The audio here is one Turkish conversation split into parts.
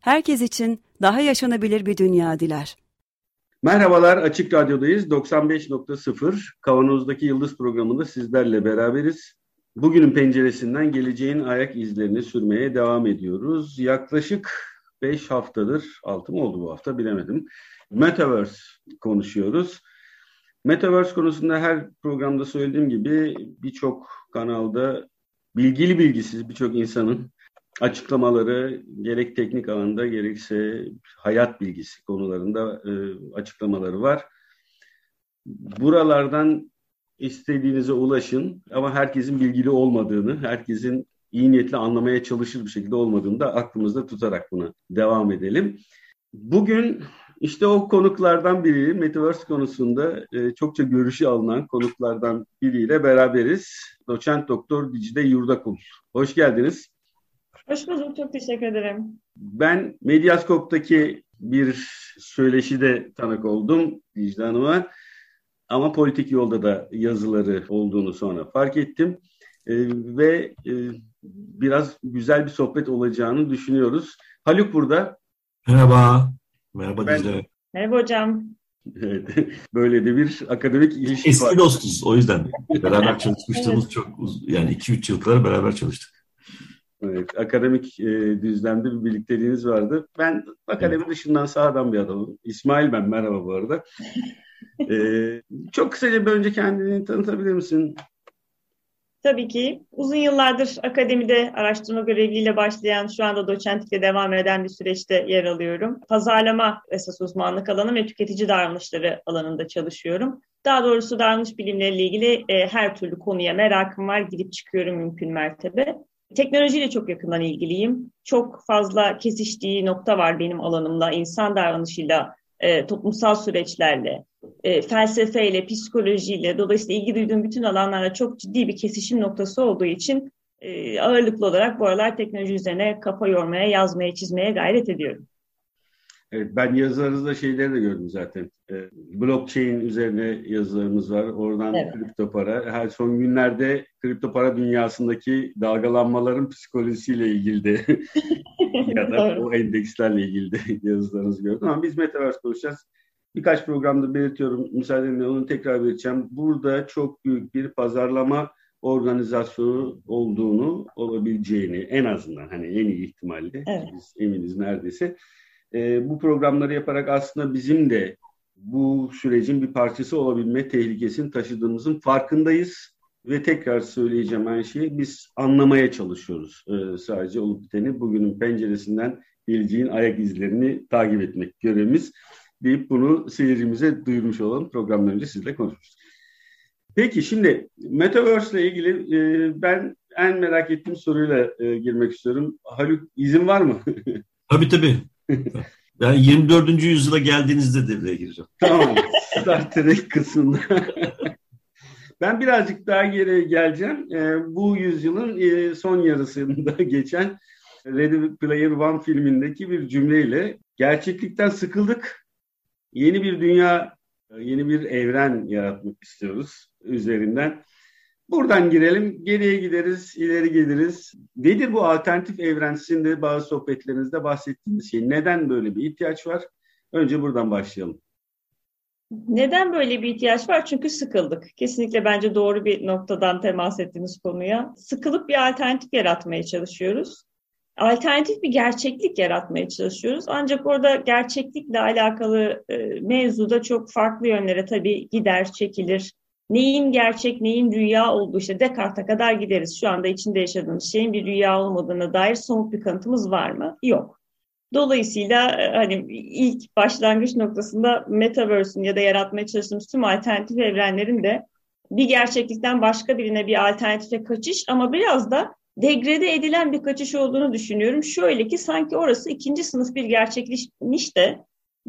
herkes için daha yaşanabilir bir dünya diler. Merhabalar, Açık Radyo'dayız. 95.0 Kavanoz'daki Yıldız programında sizlerle beraberiz. Bugünün penceresinden geleceğin ayak izlerini sürmeye devam ediyoruz. Yaklaşık 5 haftadır, 6 mı oldu bu hafta bilemedim. Metaverse konuşuyoruz. Metaverse konusunda her programda söylediğim gibi birçok kanalda bilgili bilgisiz birçok insanın açıklamaları gerek teknik alanda gerekse hayat bilgisi konularında e, açıklamaları var. Buralardan istediğinize ulaşın ama herkesin bilgili olmadığını, herkesin iyi niyetli anlamaya çalışır bir şekilde olmadığını da aklımızda tutarak buna devam edelim. Bugün işte o konuklardan biri, Metaverse konusunda e, çokça görüşü alınan konuklardan biriyle beraberiz. Doçent Doktor Dicle Yurdakul. Hoş geldiniz. Hoş bulduk, çok teşekkür ederim. Ben Medyaskop'taki bir söyleşide tanık oldum Dicle Hanım'a. Ama politik yolda da yazıları olduğunu sonra fark ettim. E, ve e, biraz güzel bir sohbet olacağını düşünüyoruz. Haluk burada. Merhaba. Merhaba Ben- Dicle. Merhaba hocam. Evet, böyle de bir akademik ilişki var. Eski dostuz o yüzden. Beraber çalışmışlığımız çok uz- yani 2-3 yıl kadar beraber çalıştık. Evet, akademik e, düzlemde bir birlikteliğiniz vardı. Ben akademi dışından sağdan bir adamım. İsmail ben, merhaba bu arada. E, çok kısaca bir önce kendini tanıtabilir misin? Tabii ki uzun yıllardır akademide araştırma göreviyle başlayan, şu anda doçentlikle devam eden bir süreçte yer alıyorum. Pazarlama esas uzmanlık alanım ve tüketici davranışları alanında çalışıyorum. Daha doğrusu davranış bilimleriyle ilgili e, her türlü konuya merakım var, girip çıkıyorum mümkün mertebe. Teknolojiyle çok yakından ilgiliyim. Çok fazla kesiştiği nokta var benim alanımla, insan davranışıyla, e, toplumsal süreçlerle, e, felsefeyle, psikolojiyle, dolayısıyla ilgi duyduğum bütün alanlarla çok ciddi bir kesişim noktası olduğu için e, ağırlıklı olarak bu aralar teknoloji üzerine kafa yormaya, yazmaya, çizmeye gayret ediyorum. Evet, ben yazılarınızda şeyleri de gördüm zaten. E, blockchain üzerine yazılarımız var. Oradan Evet. kripto para. Her son günlerde kripto para dünyasındaki dalgalanmaların psikolojisiyle ilgili de ya da o endekslerle ilgili de yazılarınızı gördüm. Ama biz Metaverse konuşacağız. Birkaç programda belirtiyorum. Müsaadenle onu tekrar belirteceğim. Burada çok büyük bir pazarlama organizasyonu olduğunu, olabileceğini en azından hani en iyi ihtimalle Evet. biz eminiz neredeyse. Ee, bu programları yaparak aslında bizim de bu sürecin bir parçası olabilme tehlikesini taşıdığımızın farkındayız. Ve tekrar söyleyeceğim aynı şeyi biz anlamaya çalışıyoruz ee, sadece olup biteni. Bugünün penceresinden geleceğin ayak izlerini takip etmek görevimiz deyip bunu seyircimize duyurmuş olalım. Programdan önce sizle konuşmuştuk. Peki şimdi Metaverse ile ilgili e, ben en merak ettiğim soruyla e, girmek istiyorum. Haluk izin var mı? Tabii tabii. Yani 24. yüzyıla geldiğinizde devreye gireceğim. tamam. Star Trek kısmında. ben birazcık daha geri geleceğim. E, bu yüzyılın e, son yarısında geçen Ready Player One filmindeki bir cümleyle gerçeklikten sıkıldık. Yeni bir dünya, yeni bir evren yaratmak istiyoruz üzerinden. Buradan girelim, geriye gideriz, ileri geliriz. Nedir bu alternatif evren? Sizin bazı sohbetlerinizde bahsettiğiniz şey. Neden böyle bir ihtiyaç var? Önce buradan başlayalım. Neden böyle bir ihtiyaç var? Çünkü sıkıldık. Kesinlikle bence doğru bir noktadan temas ettiğiniz konuya. Sıkılıp bir alternatif yaratmaya çalışıyoruz. Alternatif bir gerçeklik yaratmaya çalışıyoruz. Ancak orada gerçeklikle alakalı e, mevzuda çok farklı yönlere tabii gider, çekilir. Neyin gerçek, neyin rüya olduğu işte Descartes'e kadar gideriz. Şu anda içinde yaşadığımız şeyin bir rüya olmadığına dair somut bir kanıtımız var mı? Yok. Dolayısıyla e, hani ilk başlangıç noktasında Metaverse'ün ya da yaratmaya çalıştığımız tüm alternatif evrenlerin de bir gerçeklikten başka birine bir alternatife kaçış ama biraz da degrede edilen bir kaçış olduğunu düşünüyorum. Şöyle ki sanki orası ikinci sınıf bir gerçekleşmiş de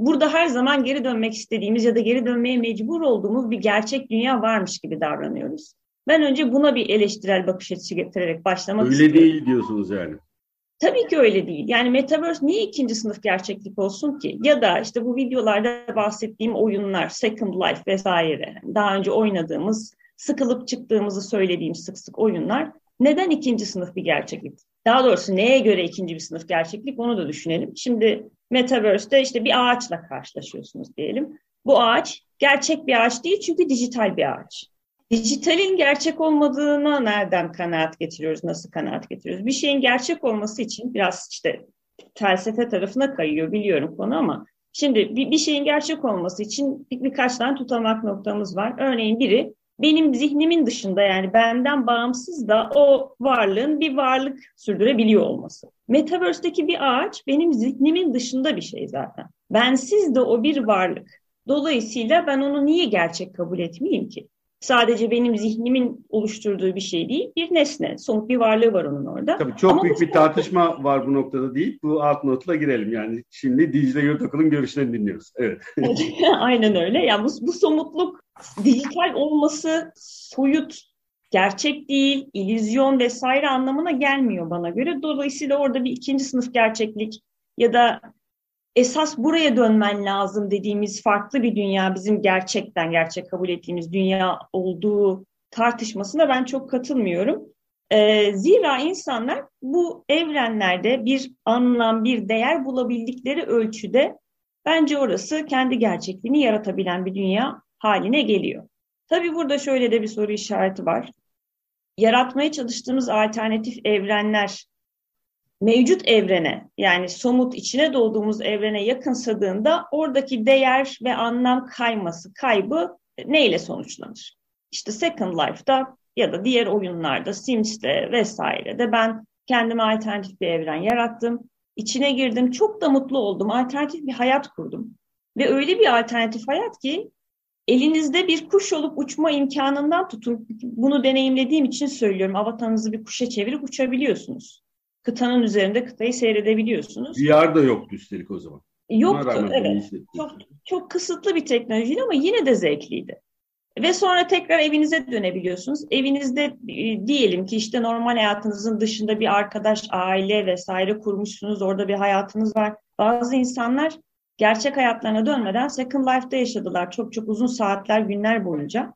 burada her zaman geri dönmek istediğimiz ya da geri dönmeye mecbur olduğumuz bir gerçek dünya varmış gibi davranıyoruz. Ben önce buna bir eleştirel bakış açısı getirerek başlamak öyle istiyorum. Öyle değil diyorsunuz yani. Tabii ki öyle değil. Yani Metaverse niye ikinci sınıf gerçeklik olsun ki? Ya da işte bu videolarda bahsettiğim oyunlar, Second Life vesaire, daha önce oynadığımız, sıkılıp çıktığımızı söylediğim sık sık oyunlar neden ikinci sınıf bir gerçeklik? Daha doğrusu neye göre ikinci bir sınıf gerçeklik onu da düşünelim. Şimdi Metaverse'de işte bir ağaçla karşılaşıyorsunuz diyelim. Bu ağaç gerçek bir ağaç değil çünkü dijital bir ağaç. Dijitalin gerçek olmadığına nereden kanaat getiriyoruz, nasıl kanaat getiriyoruz? Bir şeyin gerçek olması için biraz işte felsefe tarafına kayıyor biliyorum konu ama şimdi bir, bir şeyin gerçek olması için bir, birkaç tane tutamak noktamız var. Örneğin biri benim zihnimin dışında yani benden bağımsız da o varlığın bir varlık sürdürebiliyor olması. Metaverse'deki bir ağaç benim zihnimin dışında bir şey zaten. Bensiz de o bir varlık. Dolayısıyla ben onu niye gerçek kabul etmeyeyim ki? sadece benim zihnimin oluşturduğu bir şey değil, bir nesne, somut bir varlığı var onun orada. Tabii çok Ama büyük bir tartışma var bu noktada değil. Bu alt notla girelim. Yani şimdi Dicle Yurtakul'un görüşlerini dinliyoruz. Evet. Aynen öyle. Yani bu, bu somutluk dijital olması soyut, gerçek değil, illüzyon vesaire anlamına gelmiyor bana göre. Dolayısıyla orada bir ikinci sınıf gerçeklik ya da esas buraya dönmen lazım dediğimiz farklı bir dünya bizim gerçekten gerçek kabul ettiğimiz dünya olduğu tartışmasına ben çok katılmıyorum. Ee, zira insanlar bu evrenlerde bir anlam, bir değer bulabildikleri ölçüde bence orası kendi gerçekliğini yaratabilen bir dünya haline geliyor. Tabii burada şöyle de bir soru işareti var. Yaratmaya çalıştığımız alternatif evrenler mevcut evrene yani somut içine doğduğumuz evrene yakınsadığında oradaki değer ve anlam kayması, kaybı neyle sonuçlanır? İşte Second Life'da ya da diğer oyunlarda, Sims'te vesairede ben kendime alternatif bir evren yarattım. İçine girdim, çok da mutlu oldum. Alternatif bir hayat kurdum. Ve öyle bir alternatif hayat ki elinizde bir kuş olup uçma imkanından tutun. Bunu deneyimlediğim için söylüyorum. Avatarınızı bir kuşa çevirip uçabiliyorsunuz kıtanın üzerinde kıtayı seyredebiliyorsunuz. VR da yoktu üstelik o zaman. Yoktu evet. Çok, çok kısıtlı bir teknolojiydi ama yine de zevkliydi. Ve sonra tekrar evinize dönebiliyorsunuz. Evinizde e, diyelim ki işte normal hayatınızın dışında bir arkadaş, aile vesaire kurmuşsunuz. Orada bir hayatınız var. Bazı insanlar gerçek hayatlarına dönmeden Second Life'da yaşadılar. Çok çok uzun saatler, günler boyunca.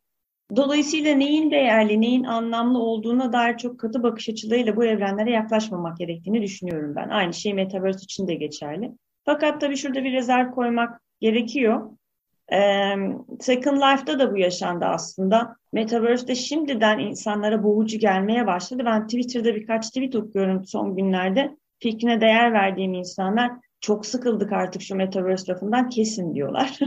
Dolayısıyla neyin değerli, neyin anlamlı olduğuna dair çok katı bakış açılarıyla bu evrenlere yaklaşmamak gerektiğini düşünüyorum ben. Aynı şey Metaverse için de geçerli. Fakat tabii şurada bir rezerv koymak gerekiyor. Ee, Second Life'da da bu yaşandı aslında. Metaverse'de şimdiden insanlara boğucu gelmeye başladı. Ben Twitter'da birkaç tweet okuyorum son günlerde. Fikrine değer verdiğim insanlar çok sıkıldık artık şu Metaverse lafından kesin diyorlar.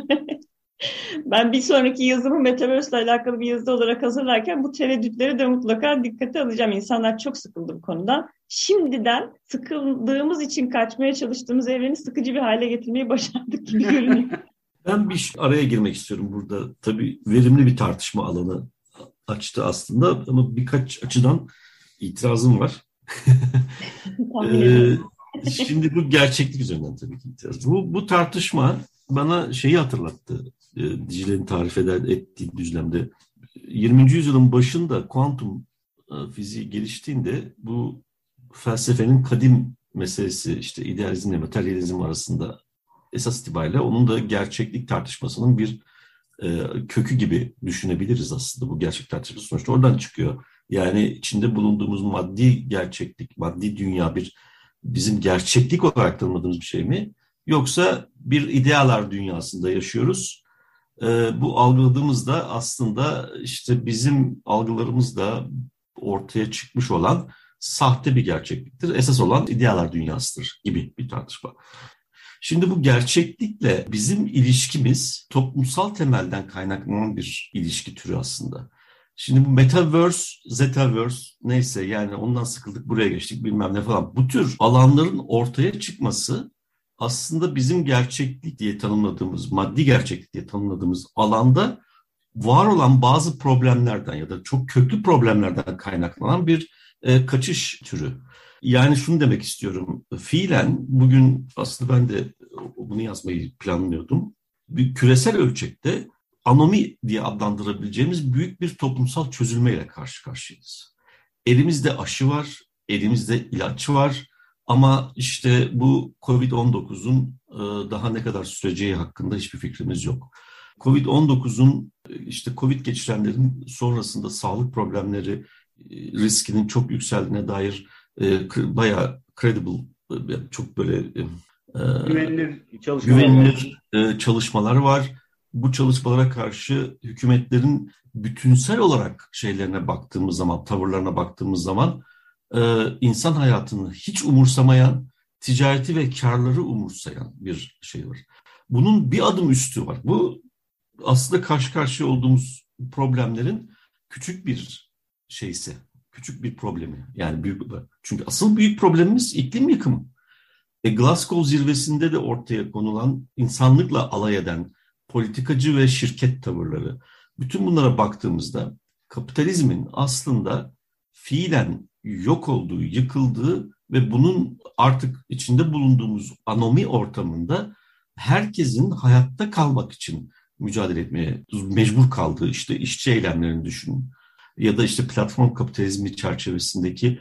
ben bir sonraki yazımı Metaverse ile alakalı bir yazı olarak hazırlarken bu tereddütleri de mutlaka dikkate alacağım. İnsanlar çok sıkıldı bu konuda. Şimdiden sıkıldığımız için kaçmaya çalıştığımız evreni sıkıcı bir hale getirmeyi başardık gibi görünüyor. Ben bir araya girmek istiyorum burada. Tabii verimli bir tartışma alanı açtı aslında ama birkaç açıdan itirazım var. ee, şimdi bu gerçeklik üzerinden tabii ki itiraz. Bu, bu tartışma bana şeyi hatırlattı. E, tarif eder, ettiği düzlemde 20. yüzyılın başında kuantum e, fiziği geliştiğinde bu felsefenin kadim meselesi işte idealizmle materyalizm arasında esas itibariyle onun da gerçeklik tartışmasının bir e, kökü gibi düşünebiliriz aslında bu gerçek tartışması sonuçta oradan çıkıyor. Yani içinde bulunduğumuz maddi gerçeklik, maddi dünya bir bizim gerçeklik olarak tanımadığımız bir şey mi? Yoksa bir idealar dünyasında yaşıyoruz e, bu algıladığımızda aslında işte bizim algılarımızda ortaya çıkmış olan sahte bir gerçekliktir. Esas olan idealar dünyasıdır gibi bir tartışma. Şimdi bu gerçeklikle bizim ilişkimiz toplumsal temelden kaynaklanan bir ilişki türü aslında. Şimdi bu metaverse, zetaverse neyse yani ondan sıkıldık buraya geçtik bilmem ne falan. Bu tür alanların ortaya çıkması aslında bizim gerçeklik diye tanımladığımız, maddi gerçeklik diye tanımladığımız alanda var olan bazı problemlerden ya da çok köklü problemlerden kaynaklanan bir e, kaçış türü. Yani şunu demek istiyorum. Fiilen bugün aslında ben de bunu yazmayı planlıyordum. Bir küresel ölçekte anomi diye adlandırabileceğimiz büyük bir toplumsal çözülmeyle karşı karşıyayız. Elimizde aşı var, elimizde ilaç var ama işte bu COVID-19'un e, daha ne kadar süreceği hakkında hiçbir fikrimiz yok. Covid-19'un işte Covid geçirenlerin sonrasında sağlık problemleri e, riskinin çok yükseldiğine dair e, bayağı credible, e, çok böyle güvenilir çalışmalar, güvenilir çalışmalar var. Bu çalışmalara karşı hükümetlerin bütünsel olarak şeylerine baktığımız zaman, tavırlarına baktığımız zaman insan hayatını hiç umursamayan, ticareti ve karları umursayan bir şey var. Bunun bir adım üstü var. Bu aslında karşı karşıya olduğumuz problemlerin küçük bir şeysi, küçük bir problemi. Yani büyük çünkü asıl büyük problemimiz iklim yıkımı. E, Glasgow zirvesinde de ortaya konulan insanlıkla alay eden politikacı ve şirket tavırları. Bütün bunlara baktığımızda kapitalizmin aslında fiilen yok olduğu, yıkıldığı ve bunun artık içinde bulunduğumuz anomi ortamında herkesin hayatta kalmak için mücadele etmeye mecbur kaldığı işte işçi eylemlerini düşünün. Ya da işte platform kapitalizmi çerçevesindeki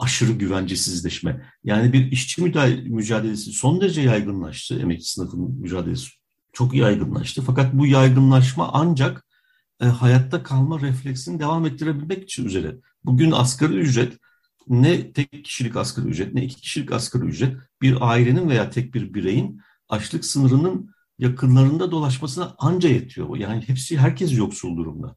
aşırı güvencesizleşme. Yani bir işçi mücadelesi son derece yaygınlaştı. Emekçi sınıfının mücadelesi çok yaygınlaştı. Fakat bu yaygınlaşma ancak e, hayatta kalma refleksini devam ettirebilmek için üzere. Bugün asgari ücret ne tek kişilik asgari ücret ne iki kişilik asgari ücret bir ailenin veya tek bir bireyin açlık sınırının yakınlarında dolaşmasına anca yetiyor. Yani hepsi herkes yoksul durumda.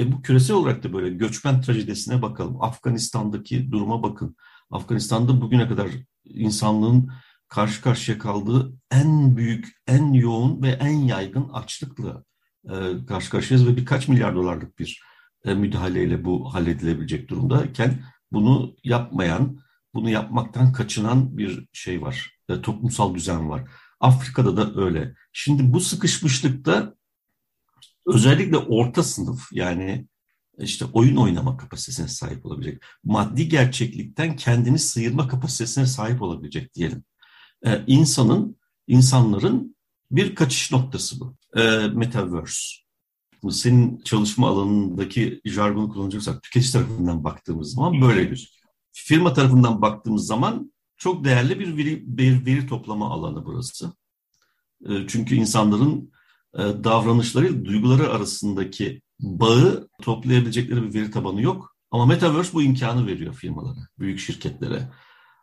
E bu küresel olarak da böyle göçmen trajedisine bakalım. Afganistan'daki duruma bakın. Afganistan'da bugüne kadar insanlığın karşı karşıya kaldığı en büyük, en yoğun ve en yaygın açlıkla e, karşı karşıyayız ve birkaç milyar dolarlık bir e, müdahaleyle bu halledilebilecek durumdayken bunu yapmayan, bunu yapmaktan kaçınan bir şey var. E, toplumsal düzen var. Afrika'da da öyle. Şimdi bu sıkışmışlıkta özellikle orta sınıf yani işte oyun oynama kapasitesine sahip olabilecek, maddi gerçeklikten kendini sıyırma kapasitesine sahip olabilecek diyelim. Ee, insanın, insanların bir kaçış noktası bu. Ee, Metaverse. Senin çalışma alanındaki jargonu kullanacaksak tüketici tarafından baktığımız zaman böyle gözüküyor. Firma tarafından baktığımız zaman çok değerli bir veri, bir veri toplama alanı burası. E, çünkü insanların e, davranışları, duyguları arasındaki bağı toplayabilecekleri bir veri tabanı yok. Ama Metaverse bu imkanı veriyor firmalara, büyük şirketlere.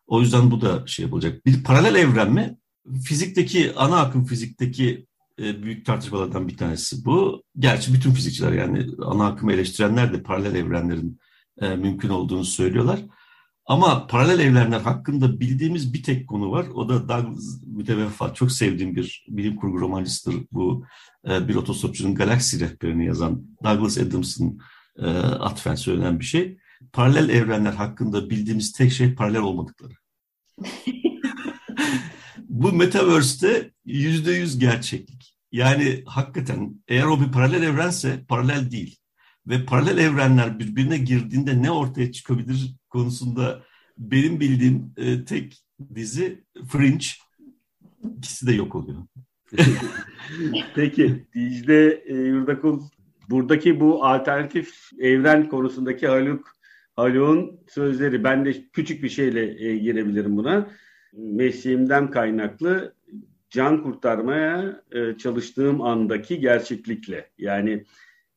O yüzden bu da şey yapılacak. Bir paralel evren mi? Fizikteki, ana akım fizikteki e, büyük tartışmalardan bir tanesi bu. Gerçi bütün fizikçiler yani ana akımı eleştirenler de paralel evrenlerin mümkün olduğunu söylüyorlar. Ama paralel evrenler hakkında bildiğimiz bir tek konu var. O da Douglas müteveffa. Çok sevdiğim bir bilim kurgu romancısıdır. Bu e, bir otostopçunun galaksi rehberini yazan Douglas Adams'ın e, atfen söylenen bir şey. Paralel evrenler hakkında bildiğimiz tek şey paralel olmadıkları. Bu Metaverse'te yüzde yüz gerçeklik. Yani hakikaten eğer o bir paralel evrense paralel değil. Ve paralel evrenler birbirine girdiğinde ne ortaya çıkabilir konusunda benim bildiğim e, tek dizi Fringe. İkisi de yok oluyor. Peki Dicle e, Yurdakul buradaki bu alternatif evren konusundaki Haluk Haluk'un sözleri ben de küçük bir şeyle e, girebilirim buna. Mesleğimden kaynaklı can kurtarmaya e, çalıştığım andaki gerçeklikle yani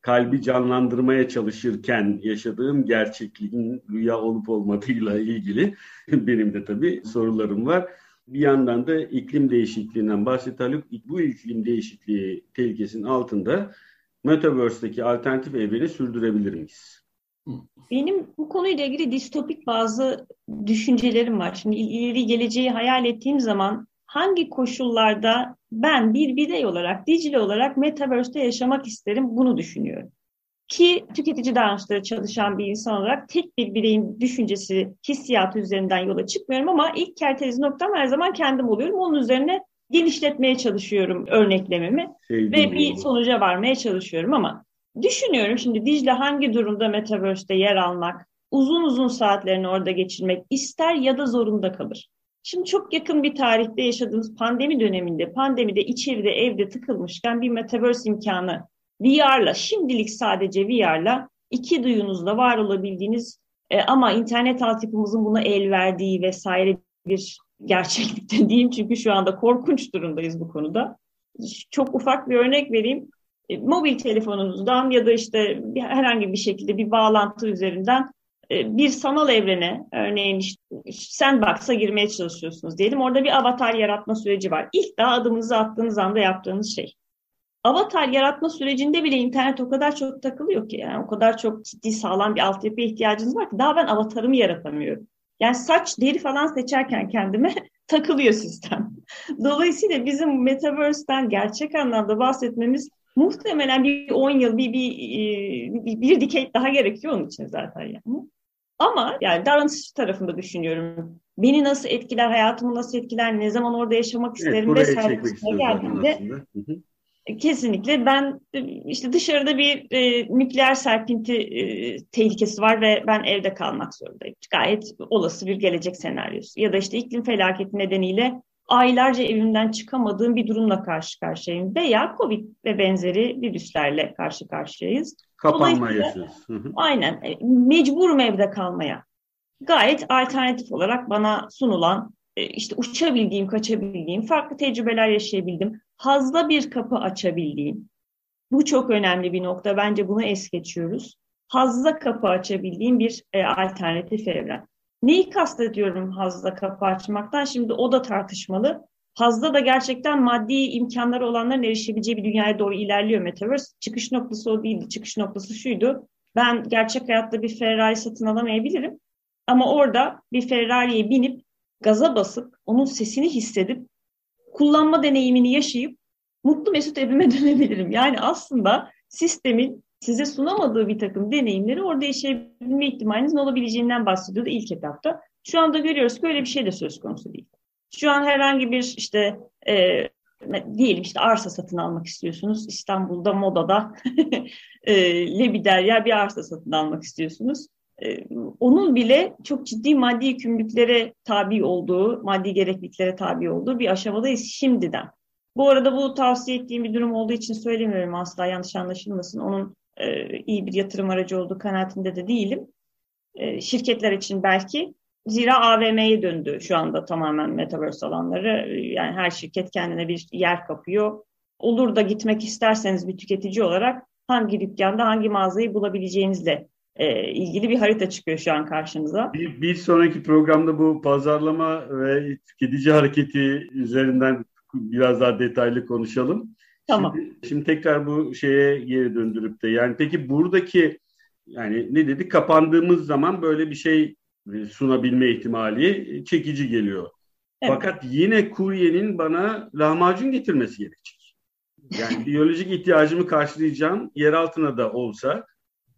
kalbi canlandırmaya çalışırken yaşadığım gerçekliğin rüya olup olmadığıyla ilgili benim de tabii sorularım var. Bir yandan da iklim değişikliğinden bahsetti Haluk. Bu iklim değişikliği tehlikesinin altında Metaverse'deki alternatif evreni sürdürebilir miyiz? Benim bu konuyla ilgili distopik bazı düşüncelerim var. Şimdi ileri geleceği hayal ettiğim zaman hangi koşullarda ben bir birey olarak, Dicle olarak Metaverse'de yaşamak isterim bunu düşünüyorum. Ki tüketici davranışları çalışan bir insan olarak tek bir bireyin düşüncesi, hissiyatı üzerinden yola çıkmıyorum ama ilk kerteniz noktam her zaman kendim oluyorum. Onun üzerine genişletmeye çalışıyorum örneklememi Sevdim ve bir sonuca varmaya çalışıyorum ama düşünüyorum şimdi Dicle hangi durumda Metaverse'de yer almak uzun uzun saatlerini orada geçirmek ister ya da zorunda kalır. Şimdi çok yakın bir tarihte yaşadığımız pandemi döneminde, pandemide içeride evde tıkılmışken bir metaverse imkanı VR'la, şimdilik sadece VR'la iki duyunuzla var olabildiğiniz e, ama internet altyapımızın buna el verdiği vesaire bir gerçeklikte diyeyim çünkü şu anda korkunç durumdayız bu konuda. Çok ufak bir örnek vereyim. E, mobil telefonunuzdan ya da işte bir, herhangi bir şekilde bir bağlantı üzerinden e, bir sanal evrene, örneğin işte sandbox'a girmeye çalışıyorsunuz diyelim. Orada bir avatar yaratma süreci var. İlk daha adımınızı attığınız anda yaptığınız şey. Avatar yaratma sürecinde bile internet o kadar çok takılıyor ki yani o kadar çok ciddi sağlam bir altyapıya ihtiyacınız var ki daha ben avatarımı yaratamıyorum. Yani saç, deri falan seçerken kendime takılıyor sistem. Dolayısıyla bizim Metaverse'den gerçek anlamda bahsetmemiz muhtemelen bir 10 yıl, bir, bir, e, bir, bir decade daha gerekiyor onun için zaten yani. Ama yani davranış tarafında düşünüyorum. Beni nasıl etkiler, hayatımı nasıl etkiler, ne zaman orada yaşamak isterim evet, vesaire geldiğinde kesinlikle ben işte dışarıda bir e, nükleer serpinti e, tehlikesi var ve ben evde kalmak zorundayım. Gayet olası bir gelecek senaryosu. Ya da işte iklim felaketi nedeniyle aylarca evimden çıkamadığım bir durumla karşı karşıyayım. Veya Covid ve benzeri virüslerle karşı karşıyayız. Kapanma yaşıyoruz. Aynen. E, mecburum evde kalmaya. Gayet alternatif olarak bana sunulan e, işte uçabildiğim, kaçabildiğim, farklı tecrübeler yaşayabildim, hazda bir kapı açabildiğim. Bu çok önemli bir nokta. Bence bunu es geçiyoruz. Hazda kapı açabildiğim bir e, alternatif evren. Neyi kastediyorum hazda kapı açmaktan? Şimdi o da tartışmalı. Hazda da gerçekten maddi imkanları olanların erişebileceği bir dünyaya doğru ilerliyor Metaverse. Çıkış noktası o değildi. Çıkış noktası şuydu. Ben gerçek hayatta bir Ferrari satın alamayabilirim. Ama orada bir Ferrari'ye binip gaza basıp onun sesini hissedip kullanma deneyimini yaşayıp mutlu mesut evime dönebilirim. Yani aslında sistemin size sunamadığı bir takım deneyimleri orada yaşayabilme ihtimalinizin olabileceğinden bahsediyordu ilk etapta. Şu anda görüyoruz ki öyle bir şey de söz konusu değil. Şu an herhangi bir işte e, diyelim işte arsa satın almak istiyorsunuz. İstanbul'da Moda'da e, Lebiderya bir arsa satın almak istiyorsunuz. E, onun bile çok ciddi maddi yükümlülüklere tabi olduğu, maddi gerekliliklere tabi olduğu bir aşamadayız şimdiden. Bu arada bu tavsiye ettiğim bir durum olduğu için söylemiyorum asla yanlış anlaşılmasın. Onun e, iyi bir yatırım aracı olduğu kanaatinde de değilim. E, şirketler için belki. Zira AVM'ye döndü şu anda tamamen metaverse alanları. Yani her şirket kendine bir yer kapıyor. Olur da gitmek isterseniz bir tüketici olarak hangi dükkanda hangi mağazayı bulabileceğinizle e, ilgili bir harita çıkıyor şu an karşınıza. Bir, bir sonraki programda bu pazarlama ve tüketici hareketi üzerinden biraz daha detaylı konuşalım. Tamam. Şimdi, şimdi tekrar bu şeye geri döndürüp de yani peki buradaki yani ne dedik kapandığımız zaman böyle bir şey sunabilme ihtimali çekici geliyor. Evet. Fakat yine kuryenin bana lahmacun getirmesi gerekecek. Yani biyolojik ihtiyacımı karşılayacağım yer altına da olsa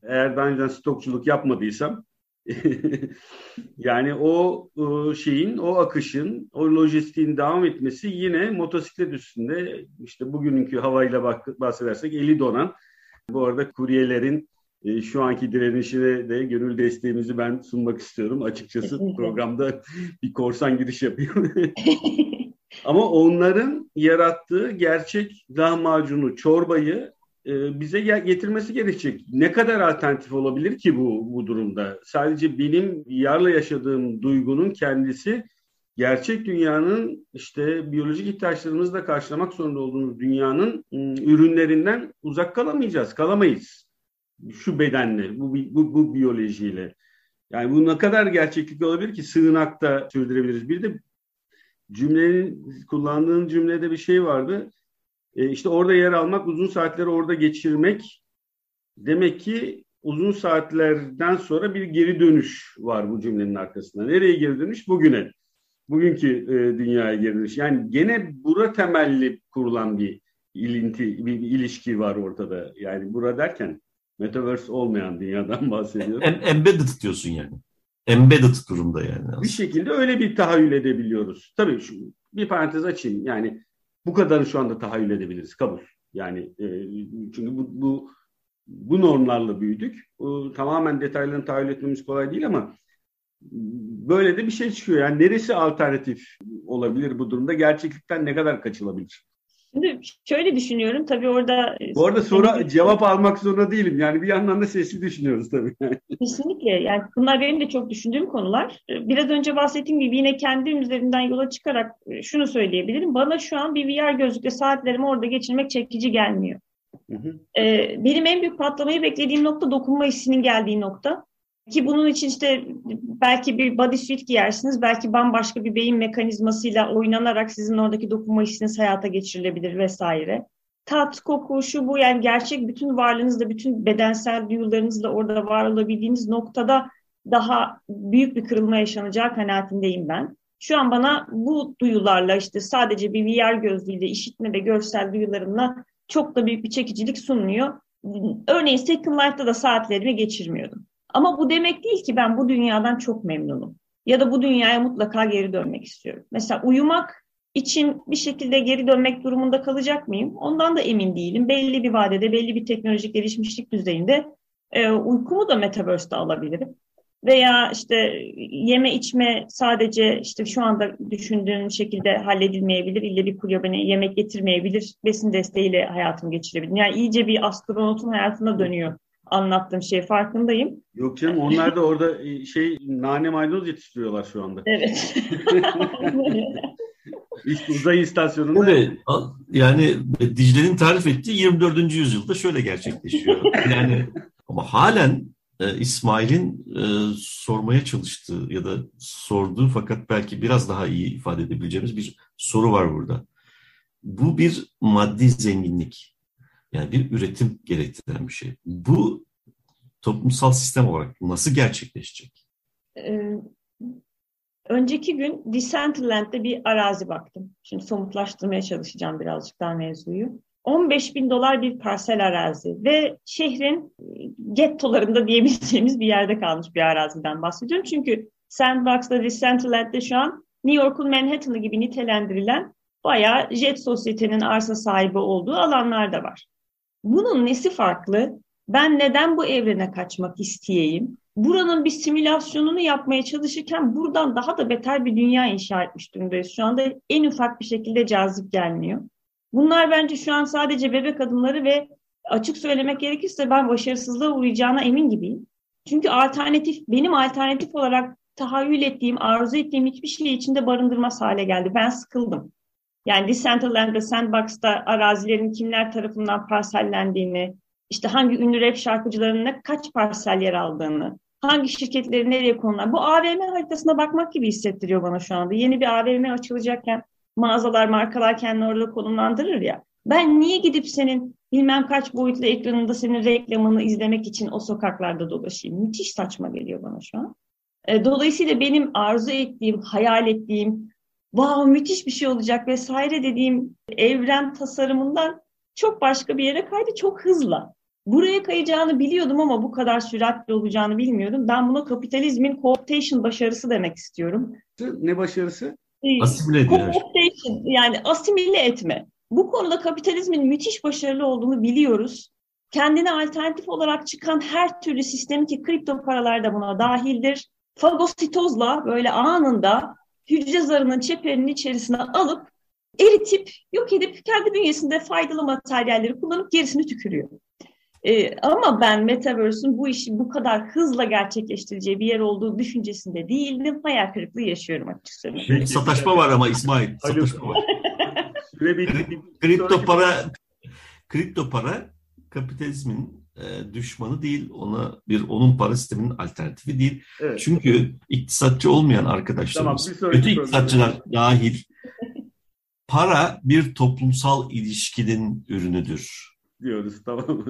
eğer daha önceden stokçuluk yapmadıysam yani o, o şeyin, o akışın, o lojistiğin devam etmesi yine motosiklet üstünde işte bugünkü havayla bahsedersek eli donan bu arada kuryelerin e, şu anki direnişine de gönül desteğimizi ben sunmak istiyorum. Açıkçası programda bir korsan giriş yapıyorum. Ama onların yarattığı gerçek lahmacunu, çorbayı e, bize getirmesi gerekecek. Ne kadar alternatif olabilir ki bu bu durumda? Sadece benim yarla yaşadığım duygunun kendisi gerçek dünyanın işte biyolojik ihtiyaçlarımızı da karşılamak zorunda olduğumuz dünyanın ürünlerinden uzak kalamayacağız, kalamayız. Şu bedenle, bu, bu, bu biyolojiyle. Yani bu ne kadar gerçeklik olabilir ki sığınakta sürdürebiliriz. Bir de cümlenin kullandığın cümlede bir şey vardı e, işte orada yer almak, uzun saatleri orada geçirmek demek ki uzun saatlerden sonra bir geri dönüş var bu cümlenin arkasında. Nereye geri dönüş? Bugüne. Bugünkü e, dünyaya geri dönüş. Yani gene bura temelli kurulan bir ilinti, bir, bir ilişki var ortada. Yani bura derken metaverse olmayan dünyadan bahsediyorum. Em, embedded diyorsun yani. Embedded durumda yani. Aslında. Bir şekilde öyle bir tahayyül edebiliyoruz. Tabii şu bir parantez açayım. Yani bu kadarı şu anda tahayyül edebiliriz. Kabul. Yani e, çünkü bu, bu bu normlarla büyüdük. O, tamamen detaylarını tahayyül etmemiz kolay değil ama böyle de bir şey çıkıyor. Yani neresi alternatif olabilir bu durumda? Gerçeklikten ne kadar kaçılabilir? Şimdi şöyle düşünüyorum tabii orada... E, Bu arada soru cevap almak zorunda değilim. Yani bir yandan da sesli düşünüyoruz tabii. Kesinlikle. Yani bunlar benim de çok düşündüğüm konular. Biraz önce bahsettiğim gibi yine kendim üzerinden yola çıkarak şunu söyleyebilirim. Bana şu an bir VR gözlükle saatlerimi orada geçirmek çekici gelmiyor. Hı hı. Ee, benim en büyük patlamayı beklediğim nokta dokunma hissinin geldiği nokta. Ki bunun için işte belki bir bodysuit giyersiniz, belki bambaşka bir beyin mekanizmasıyla oynanarak sizin oradaki dokunma hissiniz hayata geçirilebilir vesaire. Tat, koku, şu bu yani gerçek bütün varlığınızla, bütün bedensel duyularınızla orada var olabildiğiniz noktada daha büyük bir kırılma yaşanacağı kanaatindeyim ben. Şu an bana bu duyularla işte sadece bir VR gözlüğüyle işitme ve görsel duyularımla çok da büyük bir çekicilik sunmuyor. Örneğin Second Life'da da saatlerimi geçirmiyordum. Ama bu demek değil ki ben bu dünyadan çok memnunum. Ya da bu dünyaya mutlaka geri dönmek istiyorum. Mesela uyumak için bir şekilde geri dönmek durumunda kalacak mıyım? Ondan da emin değilim. Belli bir vadede, belli bir teknolojik gelişmişlik düzeyinde e, uykumu da Metaverse'de alabilirim. Veya işte yeme içme sadece işte şu anda düşündüğün şekilde halledilmeyebilir. İlle bir bana yemek getirmeyebilir. Besin desteğiyle hayatımı geçirebilirim. Yani iyice bir astronotun hayatına dönüyor anlattığım şey farkındayım. Yok canım onlar da orada e, şey nane maydanoz yetiştiriyorlar şu anda. Evet. işte uzay istasyonunda. Evet. Yani Dicle'nin tarif ettiği 24. yüzyılda şöyle gerçekleşiyor. yani ama halen e, İsmail'in e, sormaya çalıştığı ya da sorduğu fakat belki biraz daha iyi ifade edebileceğimiz bir soru var burada. Bu bir maddi zenginlik. Yani bir üretim gerektiren bir şey. Bu toplumsal sistem olarak nasıl gerçekleşecek? Ee, önceki gün Decentraland'de bir arazi baktım. Şimdi somutlaştırmaya çalışacağım birazcık daha mevzuyu. 15 bin dolar bir parsel arazi ve şehrin gettolarında diyebileceğimiz bir yerde kalmış bir araziden bahsediyorum. Çünkü Sandbox'da Decentraland'de şu an New York'un Manhattan'ı gibi nitelendirilen bayağı jet sosyetenin arsa sahibi olduğu alanlar da var. Bunun nesi farklı? Ben neden bu evrene kaçmak isteyeyim? Buranın bir simülasyonunu yapmaya çalışırken buradan daha da beter bir dünya inşa etmiş durumdayız. Şu anda en ufak bir şekilde cazip gelmiyor. Bunlar bence şu an sadece bebek adımları ve açık söylemek gerekirse ben başarısızlığa uğrayacağına emin gibiyim. Çünkü alternatif, benim alternatif olarak tahayyül ettiğim, arzu ettiğim hiçbir şey içinde barındırmaz hale geldi. Ben sıkıldım. Yani Decentraland'da, Sandbox'ta arazilerin kimler tarafından parsellendiğini, işte hangi ünlü rap şarkıcılarının kaç parsel yer aldığını, hangi şirketleri nereye konular. Bu AVM haritasına bakmak gibi hissettiriyor bana şu anda. Yeni bir AVM açılacakken mağazalar, markalar kendini orada konumlandırır ya. Ben niye gidip senin bilmem kaç boyutlu ekranında senin reklamını izlemek için o sokaklarda dolaşayım? Müthiş saçma geliyor bana şu an. E, dolayısıyla benim arzu ettiğim, hayal ettiğim, wow müthiş bir şey olacak vesaire dediğim evren tasarımından çok başka bir yere kaydı çok hızla. Buraya kayacağını biliyordum ama bu kadar süratli olacağını bilmiyordum. Ben buna kapitalizmin cooptation başarısı demek istiyorum. Ne başarısı? Ee, asimile ediyor. yani asimile etme. Bu konuda kapitalizmin müthiş başarılı olduğunu biliyoruz. Kendine alternatif olarak çıkan her türlü sistemi ki kripto paralar da buna dahildir. Fagositozla böyle anında hücre zarının çeperinin içerisine alıp eritip yok edip kendi bünyesinde faydalı materyalleri kullanıp gerisini tükürüyor. Ee, ama ben Metaverse'ün bu işi bu kadar hızla gerçekleştireceği bir yer olduğu düşüncesinde değildim. Hayal kırıklığı yaşıyorum açıkçası. Şey, sataşma var ama İsmail. Sataşma var. kripto para kripto para kapitalizmin e, düşmanı değil, ona bir onun para sisteminin alternatifi değil. Evet. Çünkü iktisatçı olmayan arkadaşlarımız, tamam, kötü iktisatçılar dahil para bir toplumsal ilişkinin ürünüdür. Diyoruz tamam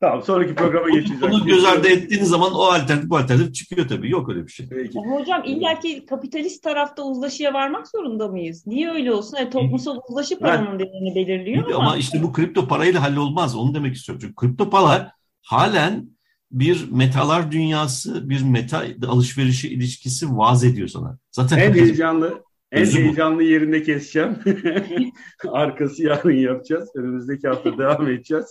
Tamam sonraki programa geçeceğiz. Bunu göz ardı ettiğiniz zaman o alternatif bu alternatif çıkıyor tabii. Yok öyle bir şey. Peki. Ama hocam illaki kapitalist tarafta uzlaşıya varmak zorunda mıyız? Niye öyle olsun? Yani toplumsal uzlaşı paranın değerini belirliyor ama. Ama işte bu kripto parayla hallolmaz. Onu demek istiyorum. Çünkü kripto para halen bir metalar dünyası, bir meta alışverişi ilişkisi vaaz ediyor sana. Zaten en heyecanlı en heyecanlı yerinde keseceğim. Arkası yarın yapacağız. Önümüzdeki hafta devam edeceğiz.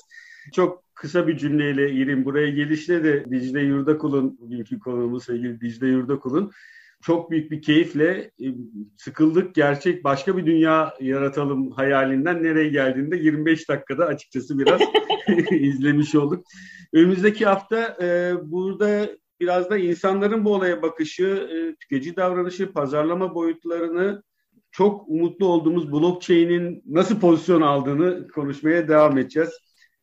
Çok kısa bir cümleyle İrim buraya gelişte de Dicle Yurdakul'un, bugünkü konuğumuz sevgili Dicle Yurdakul'un çok büyük bir keyifle e, sıkıldık gerçek başka bir dünya yaratalım hayalinden nereye geldiğinde 25 dakikada açıkçası biraz izlemiş olduk. Önümüzdeki hafta e, burada biraz da insanların bu olaya bakışı, e, tüketici davranışı, pazarlama boyutlarını çok umutlu olduğumuz blockchain'in nasıl pozisyon aldığını konuşmaya devam edeceğiz.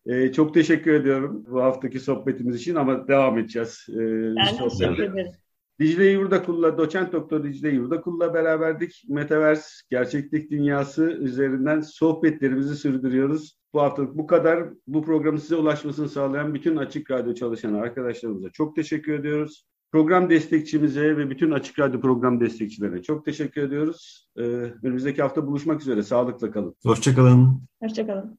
Ee, çok teşekkür ediyorum bu haftaki sohbetimiz için ama devam edeceğiz. Ee, ben teşekkür ederim. Dicle Yurdakul'la, doçent doktor Dicle Yurdakul'la beraberdik. Metaverse, gerçeklik dünyası üzerinden sohbetlerimizi sürdürüyoruz. Bu haftalık bu kadar. Bu programın size ulaşmasını sağlayan bütün Açık Radyo çalışan arkadaşlarımıza çok teşekkür ediyoruz. Program destekçimize ve bütün Açık Radyo program destekçilerine çok teşekkür ediyoruz. Ee, önümüzdeki hafta buluşmak üzere. Sağlıkla kalın. Hoşçakalın. Hoşçakalın.